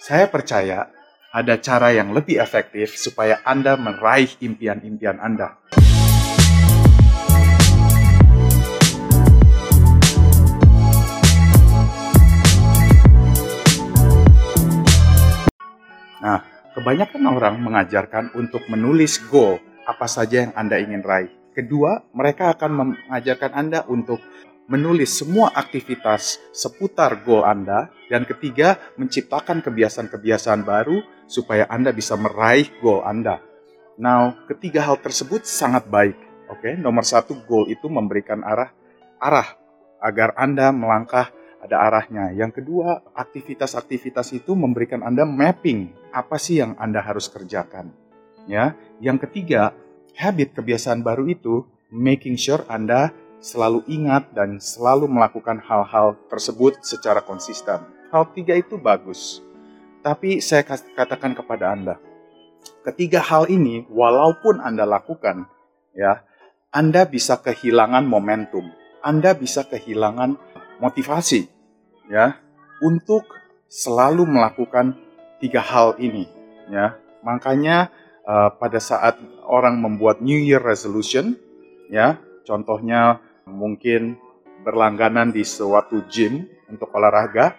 Saya percaya ada cara yang lebih efektif supaya Anda meraih impian-impian Anda. Nah, kebanyakan orang mengajarkan untuk menulis goal apa saja yang Anda ingin raih. Kedua, mereka akan mengajarkan Anda untuk menulis semua aktivitas seputar goal Anda. Dan ketiga, menciptakan kebiasaan-kebiasaan baru supaya Anda bisa meraih goal Anda. Now, ketiga hal tersebut sangat baik. Oke, okay? nomor satu goal itu memberikan arah arah agar Anda melangkah ada arahnya. Yang kedua, aktivitas-aktivitas itu memberikan Anda mapping apa sih yang Anda harus kerjakan. Ya, yang ketiga, habit kebiasaan baru itu making sure Anda selalu ingat dan selalu melakukan hal-hal tersebut secara konsisten. Hal tiga itu bagus. Tapi saya katakan kepada Anda, ketiga hal ini walaupun Anda lakukan, ya, Anda bisa kehilangan momentum. Anda bisa kehilangan motivasi ya untuk selalu melakukan tiga hal ini ya. Makanya uh, pada saat orang membuat New Year resolution ya, contohnya mungkin berlangganan di suatu gym untuk olahraga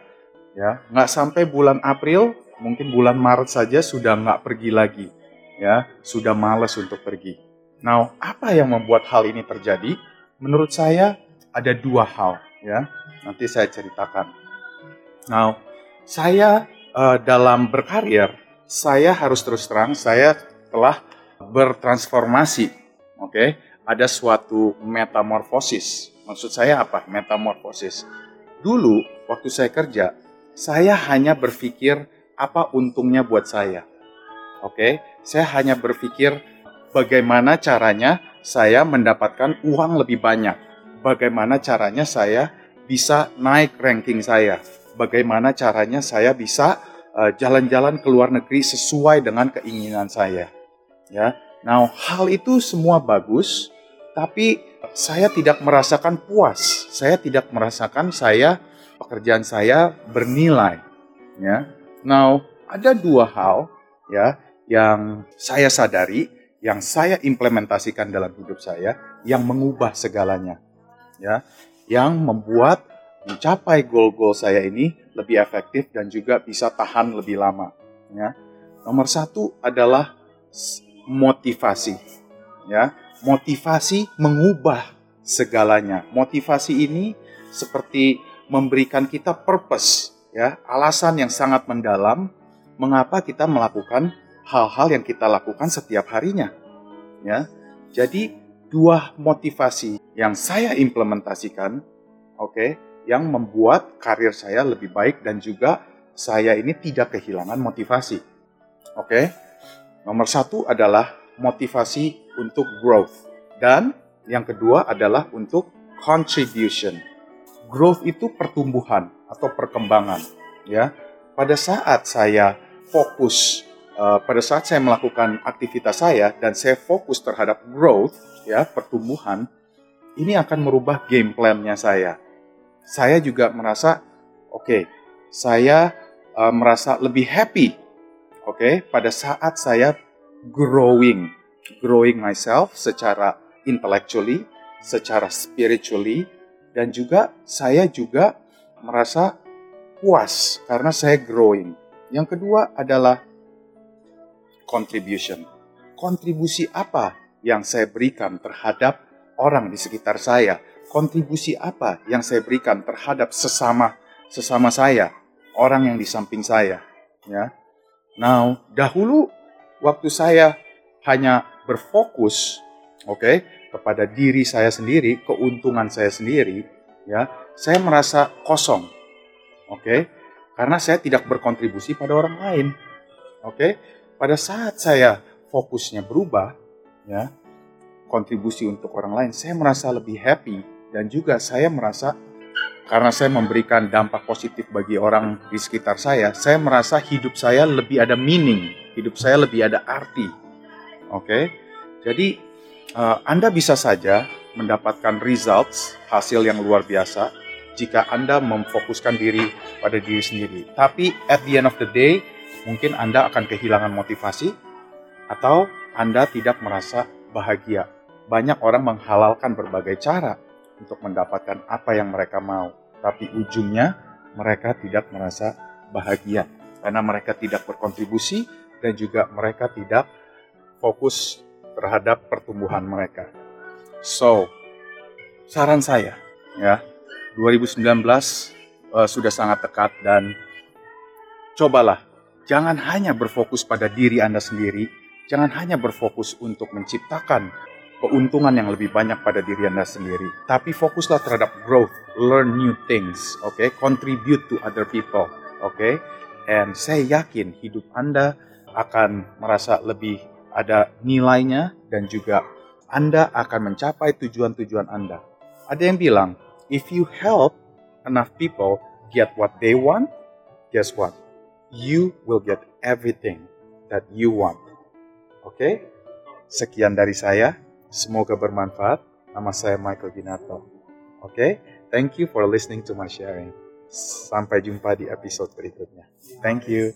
ya, nggak sampai bulan April, mungkin bulan Maret saja sudah nggak pergi lagi ya, sudah males untuk pergi. Nah, apa yang membuat hal ini terjadi? Menurut saya ada dua hal ya. Nanti saya ceritakan. Nah, saya uh, dalam berkarir, saya harus terus terang, saya telah bertransformasi. Oke, okay? Ada suatu metamorfosis. Maksud saya apa? Metamorfosis. Dulu waktu saya kerja, saya hanya berpikir apa untungnya buat saya. Oke, saya hanya berpikir bagaimana caranya saya mendapatkan uang lebih banyak. Bagaimana caranya saya bisa naik ranking saya. Bagaimana caranya saya bisa uh, jalan-jalan ke luar negeri sesuai dengan keinginan saya. Ya. Nah, hal itu semua bagus, tapi saya tidak merasakan puas. Saya tidak merasakan saya pekerjaan saya bernilai, ya. Nah, ada dua hal ya yang saya sadari, yang saya implementasikan dalam hidup saya yang mengubah segalanya. Ya, yang membuat mencapai goal-goal saya ini lebih efektif dan juga bisa tahan lebih lama. Ya. Nomor satu adalah motivasi. Ya, motivasi mengubah segalanya. Motivasi ini seperti memberikan kita purpose, ya, alasan yang sangat mendalam mengapa kita melakukan hal-hal yang kita lakukan setiap harinya. Ya. Jadi dua motivasi yang saya implementasikan, oke, okay, yang membuat karir saya lebih baik dan juga saya ini tidak kehilangan motivasi. Oke, okay? Nomor satu adalah motivasi untuk growth dan yang kedua adalah untuk contribution. Growth itu pertumbuhan atau perkembangan, ya. Pada saat saya fokus, uh, pada saat saya melakukan aktivitas saya dan saya fokus terhadap growth, ya, pertumbuhan, ini akan merubah game plan-nya saya. Saya juga merasa, oke, okay, saya uh, merasa lebih happy, oke, okay, pada saat saya growing, growing myself secara intellectually, secara spiritually, dan juga saya juga merasa puas karena saya growing. Yang kedua adalah contribution. Kontribusi apa yang saya berikan terhadap orang di sekitar saya? Kontribusi apa yang saya berikan terhadap sesama sesama saya, orang yang di samping saya, ya. Now, dahulu waktu saya hanya berfokus, oke, okay, kepada diri saya sendiri, keuntungan saya sendiri, ya, saya merasa kosong, oke, okay? karena saya tidak berkontribusi pada orang lain, oke. Okay? Pada saat saya fokusnya berubah, ya, kontribusi untuk orang lain, saya merasa lebih happy dan juga saya merasa karena saya memberikan dampak positif bagi orang di sekitar saya, saya merasa hidup saya lebih ada meaning, hidup saya lebih ada arti. Oke, okay? jadi uh, Anda bisa saja mendapatkan results hasil yang luar biasa jika Anda memfokuskan diri pada diri sendiri. Tapi at the end of the day, mungkin Anda akan kehilangan motivasi atau Anda tidak merasa bahagia. Banyak orang menghalalkan berbagai cara untuk mendapatkan apa yang mereka mau, tapi ujungnya mereka tidak merasa bahagia karena mereka tidak berkontribusi dan juga mereka tidak fokus terhadap pertumbuhan mereka. So, saran saya ya, 2019 uh, sudah sangat dekat dan cobalah jangan hanya berfokus pada diri Anda sendiri, jangan hanya berfokus untuk menciptakan keuntungan yang lebih banyak pada diri Anda sendiri, tapi fokuslah terhadap growth, learn new things, oke, okay? contribute to other people, oke, okay? and saya yakin hidup Anda akan merasa lebih ada nilainya dan juga Anda akan mencapai tujuan-tujuan Anda. Ada yang bilang, if you help enough people get what they want, guess what? You will get everything that you want. Oke? Okay? Sekian dari saya. Semoga bermanfaat. Nama saya Michael Ginato. Oke? Okay? Thank you for listening to my sharing. Sampai jumpa di episode berikutnya. Thank you.